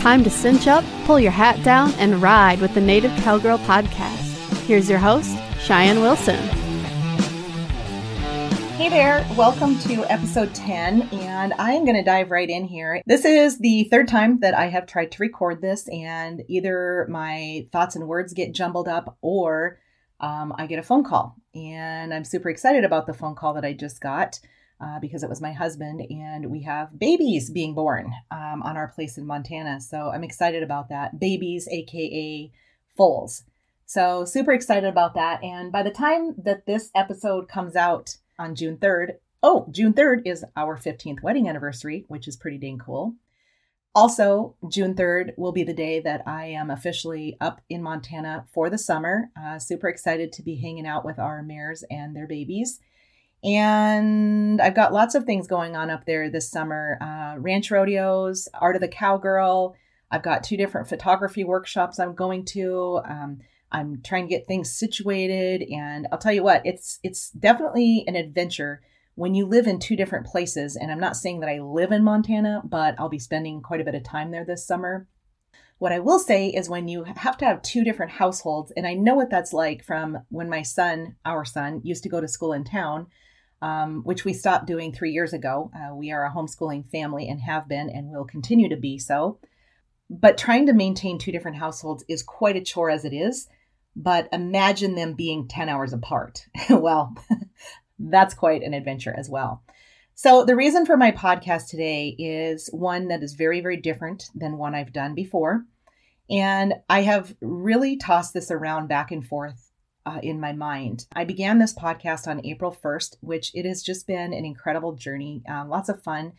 time to cinch up, pull your hat down, and ride with the Native Cowgirl podcast. Here's your host, Cheyenne Wilson. Hey there, welcome to episode 10, and I am going to dive right in here. This is the third time that I have tried to record this, and either my thoughts and words get jumbled up or um, I get a phone call. And I'm super excited about the phone call that I just got uh, because it was my husband, and we have babies being born um, on our place in Montana. So I'm excited about that. Babies, aka foals. So super excited about that. And by the time that this episode comes out on June 3rd, oh, June 3rd is our 15th wedding anniversary, which is pretty dang cool. Also, June 3rd will be the day that I am officially up in Montana for the summer. Uh, super excited to be hanging out with our mares and their babies. And I've got lots of things going on up there this summer uh, ranch rodeos, Art of the Cowgirl. I've got two different photography workshops I'm going to. Um, I'm trying to get things situated, and I'll tell you what, it's it's definitely an adventure when you live in two different places. And I'm not saying that I live in Montana, but I'll be spending quite a bit of time there this summer. What I will say is when you have to have two different households, and I know what that's like from when my son, our son, used to go to school in town um, which we stopped doing three years ago. Uh, we are a homeschooling family and have been and will continue to be so. But trying to maintain two different households is quite a chore as it is. But imagine them being 10 hours apart. well, that's quite an adventure as well. So, the reason for my podcast today is one that is very, very different than one I've done before. And I have really tossed this around back and forth uh, in my mind. I began this podcast on April 1st, which it has just been an incredible journey, uh, lots of fun.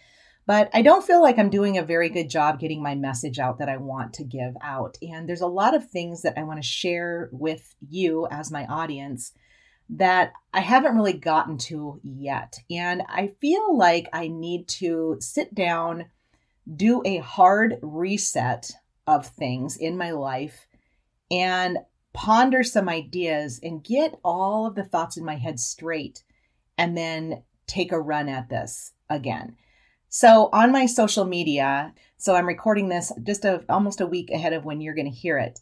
But I don't feel like I'm doing a very good job getting my message out that I want to give out. And there's a lot of things that I want to share with you as my audience that I haven't really gotten to yet. And I feel like I need to sit down, do a hard reset of things in my life, and ponder some ideas and get all of the thoughts in my head straight and then take a run at this again. So on my social media, so I'm recording this just a, almost a week ahead of when you're going to hear it.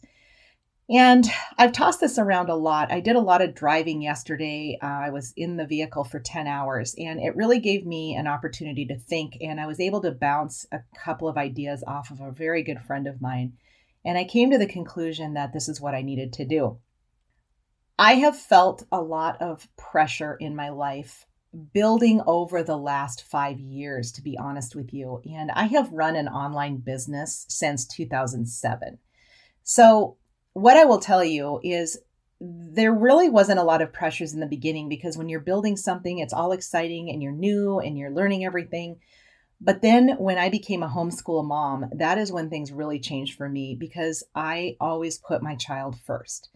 And I've tossed this around a lot. I did a lot of driving yesterday. Uh, I was in the vehicle for 10 hours, and it really gave me an opportunity to think. And I was able to bounce a couple of ideas off of a very good friend of mine and I came to the conclusion that this is what I needed to do. I have felt a lot of pressure in my life building over the last five years, to be honest with you. And I have run an online business since 2007. So, what I will tell you is there really wasn't a lot of pressures in the beginning because when you're building something, it's all exciting and you're new and you're learning everything. But then when I became a homeschool mom, that is when things really changed for me because I always put my child first.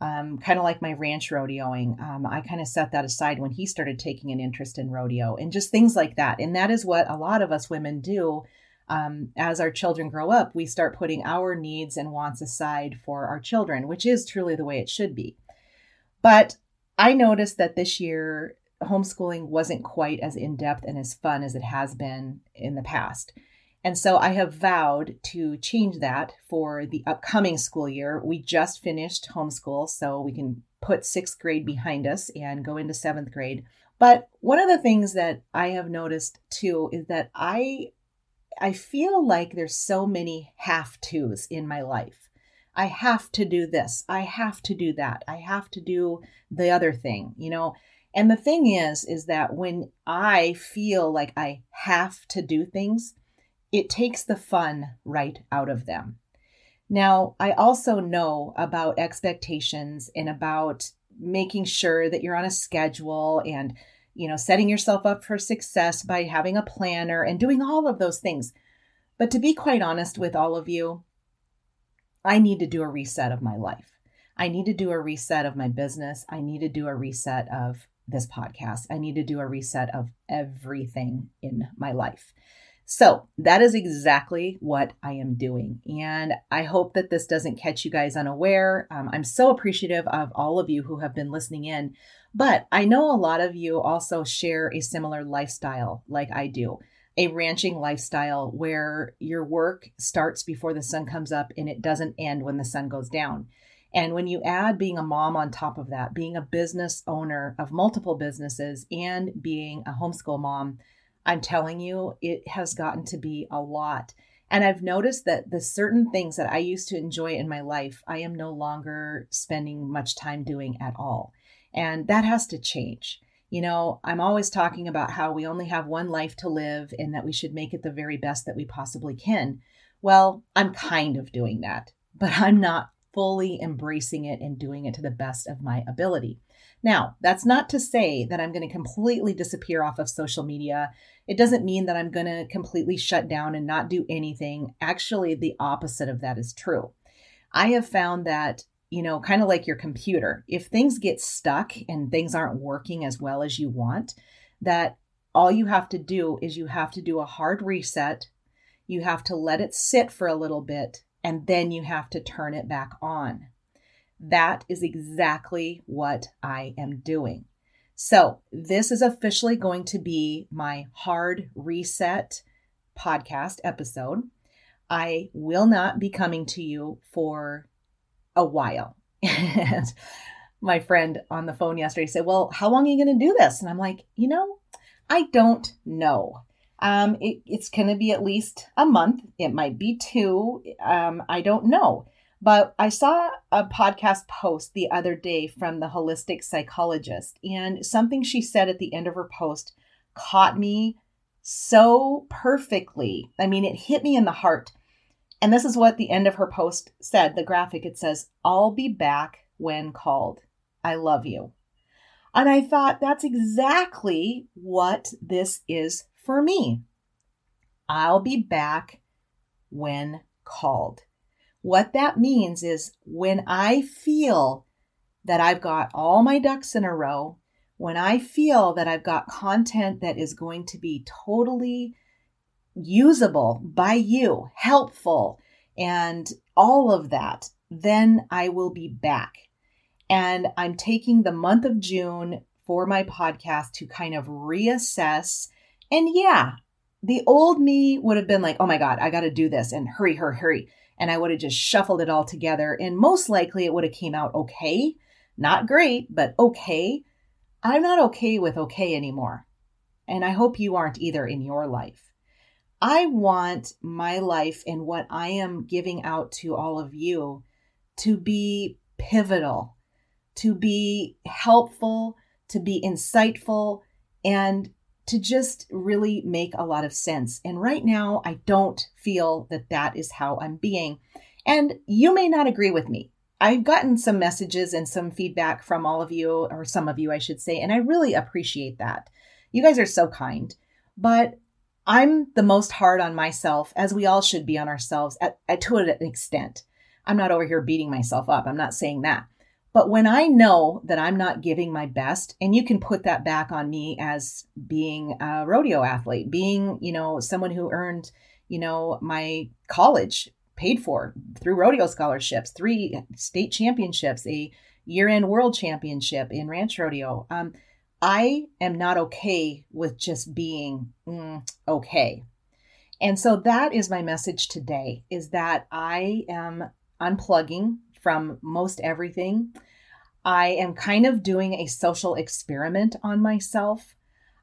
Um, kind of like my ranch rodeoing. Um, I kind of set that aside when he started taking an interest in rodeo and just things like that. And that is what a lot of us women do. Um, as our children grow up, we start putting our needs and wants aside for our children, which is truly the way it should be. But I noticed that this year homeschooling wasn't quite as in depth and as fun as it has been in the past. And so I have vowed to change that for the upcoming school year. We just finished homeschool, so we can put sixth grade behind us and go into seventh grade. But one of the things that I have noticed too is that I I feel like there's so many have tos in my life. I have to do this. I have to do that. I have to do the other thing. You know, and the thing is, is that when I feel like I have to do things, it takes the fun right out of them. Now, I also know about expectations and about making sure that you're on a schedule and, you know, setting yourself up for success by having a planner and doing all of those things. But to be quite honest with all of you, I need to do a reset of my life. I need to do a reset of my business. I need to do a reset of this podcast. I need to do a reset of everything in my life. So that is exactly what I am doing. And I hope that this doesn't catch you guys unaware. Um, I'm so appreciative of all of you who have been listening in. But I know a lot of you also share a similar lifestyle like I do. a ranching lifestyle where your work starts before the sun comes up and it doesn't end when the sun goes down. And when you add being a mom on top of that, being a business owner of multiple businesses and being a homeschool mom, I'm telling you, it has gotten to be a lot. And I've noticed that the certain things that I used to enjoy in my life, I am no longer spending much time doing at all. And that has to change. You know, I'm always talking about how we only have one life to live and that we should make it the very best that we possibly can. Well, I'm kind of doing that, but I'm not fully embracing it and doing it to the best of my ability. Now, that's not to say that I'm going to completely disappear off of social media. It doesn't mean that I'm going to completely shut down and not do anything. Actually, the opposite of that is true. I have found that, you know, kind of like your computer, if things get stuck and things aren't working as well as you want, that all you have to do is you have to do a hard reset. You have to let it sit for a little bit and then you have to turn it back on. That is exactly what I am doing. So, this is officially going to be my hard reset podcast episode. I will not be coming to you for a while. and my friend on the phone yesterday said, Well, how long are you going to do this? And I'm like, You know, I don't know. Um, it, it's going to be at least a month. It might be two. Um, I don't know. But I saw a podcast post the other day from the holistic psychologist, and something she said at the end of her post caught me so perfectly. I mean, it hit me in the heart. And this is what the end of her post said the graphic it says, I'll be back when called. I love you. And I thought that's exactly what this is for me. I'll be back when called. What that means is when I feel that I've got all my ducks in a row, when I feel that I've got content that is going to be totally usable by you, helpful, and all of that, then I will be back. And I'm taking the month of June for my podcast to kind of reassess. And yeah, the old me would have been like, oh my God, I got to do this and hurry, hurry, hurry and I would have just shuffled it all together and most likely it would have came out okay. Not great, but okay. I'm not okay with okay anymore. And I hope you aren't either in your life. I want my life and what I am giving out to all of you to be pivotal, to be helpful, to be insightful, and to just really make a lot of sense. And right now, I don't feel that that is how I'm being. And you may not agree with me. I've gotten some messages and some feedback from all of you, or some of you, I should say, and I really appreciate that. You guys are so kind. But I'm the most hard on myself, as we all should be on ourselves, at, at, to an extent. I'm not over here beating myself up. I'm not saying that. But when I know that I'm not giving my best, and you can put that back on me as being a rodeo athlete, being, you know, someone who earned, you know, my college paid for through rodeo scholarships, three state championships, a year end world championship in ranch rodeo. Um, I am not okay with just being mm, okay. And so that is my message today is that I am unplugging from most everything. I am kind of doing a social experiment on myself.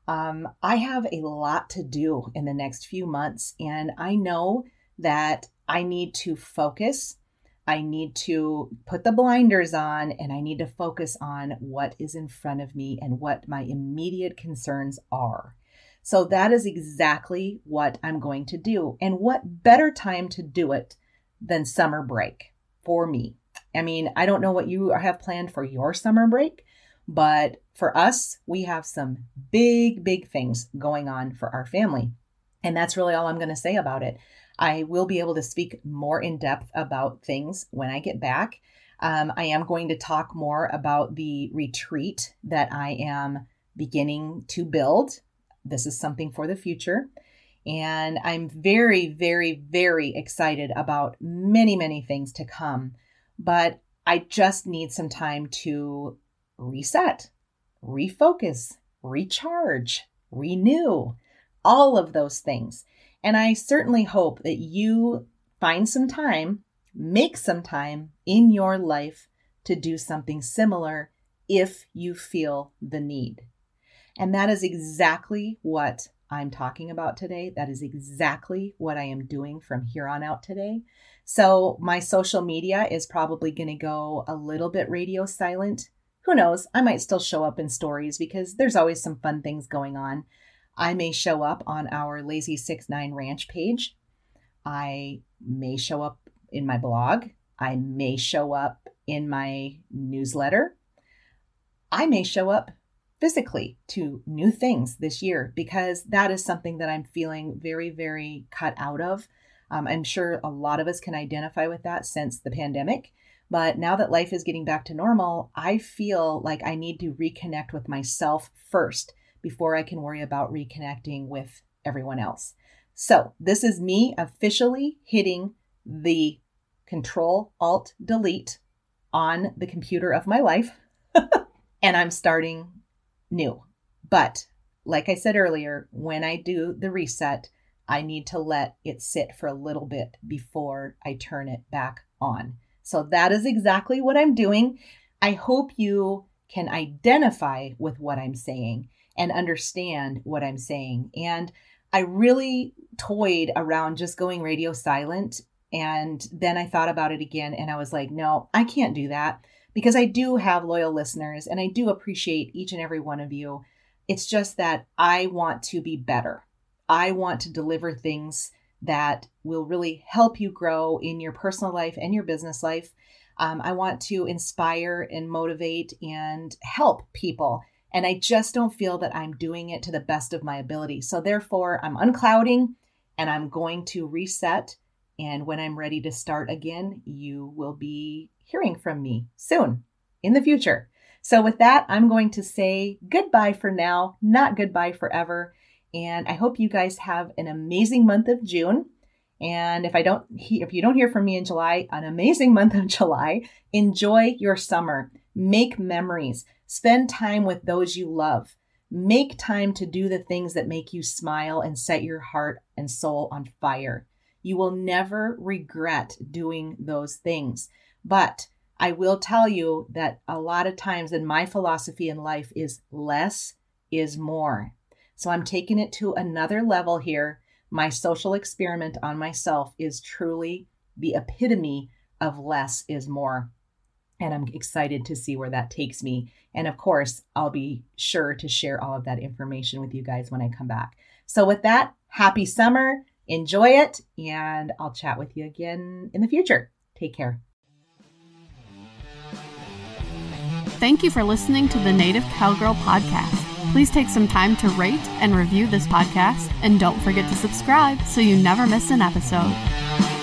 Um, I have a lot to do in the next few months, and I know that I need to focus. I need to put the blinders on and I need to focus on what is in front of me and what my immediate concerns are. So that is exactly what I'm going to do. And what better time to do it than summer break for me? I mean, I don't know what you have planned for your summer break, but for us, we have some big, big things going on for our family. And that's really all I'm going to say about it. I will be able to speak more in depth about things when I get back. Um, I am going to talk more about the retreat that I am beginning to build. This is something for the future. And I'm very, very, very excited about many, many things to come but I just need some time to reset, refocus, recharge, renew, all of those things. And I certainly hope that you find some time, make some time in your life to do something similar if you feel the need. And that is exactly what I'm talking about today. That is exactly what I am doing from here on out today. So, my social media is probably going to go a little bit radio silent. Who knows? I might still show up in stories because there's always some fun things going on. I may show up on our Lazy Six Nine Ranch page. I may show up in my blog. I may show up in my newsletter. I may show up physically to new things this year because that is something that I'm feeling very, very cut out of. Um, I'm sure a lot of us can identify with that since the pandemic. But now that life is getting back to normal, I feel like I need to reconnect with myself first before I can worry about reconnecting with everyone else. So, this is me officially hitting the Control Alt Delete on the computer of my life. and I'm starting new. But like I said earlier, when I do the reset, I need to let it sit for a little bit before I turn it back on. So that is exactly what I'm doing. I hope you can identify with what I'm saying and understand what I'm saying. And I really toyed around just going radio silent. And then I thought about it again and I was like, no, I can't do that because I do have loyal listeners and I do appreciate each and every one of you. It's just that I want to be better. I want to deliver things that will really help you grow in your personal life and your business life. Um, I want to inspire and motivate and help people. And I just don't feel that I'm doing it to the best of my ability. So, therefore, I'm unclouding and I'm going to reset. And when I'm ready to start again, you will be hearing from me soon in the future. So, with that, I'm going to say goodbye for now, not goodbye forever. And I hope you guys have an amazing month of June. And if I don't, if you don't hear from me in July, an amazing month of July. Enjoy your summer. Make memories. Spend time with those you love. Make time to do the things that make you smile and set your heart and soul on fire. You will never regret doing those things. But I will tell you that a lot of times in my philosophy in life is less is more. So I'm taking it to another level here. My social experiment on myself is truly the epitome of less is more. And I'm excited to see where that takes me. And of course, I'll be sure to share all of that information with you guys when I come back. So, with that, happy summer, enjoy it, and I'll chat with you again in the future. Take care. Thank you for listening to the Native Cowgirl Podcast. Please take some time to rate and review this podcast, and don't forget to subscribe so you never miss an episode.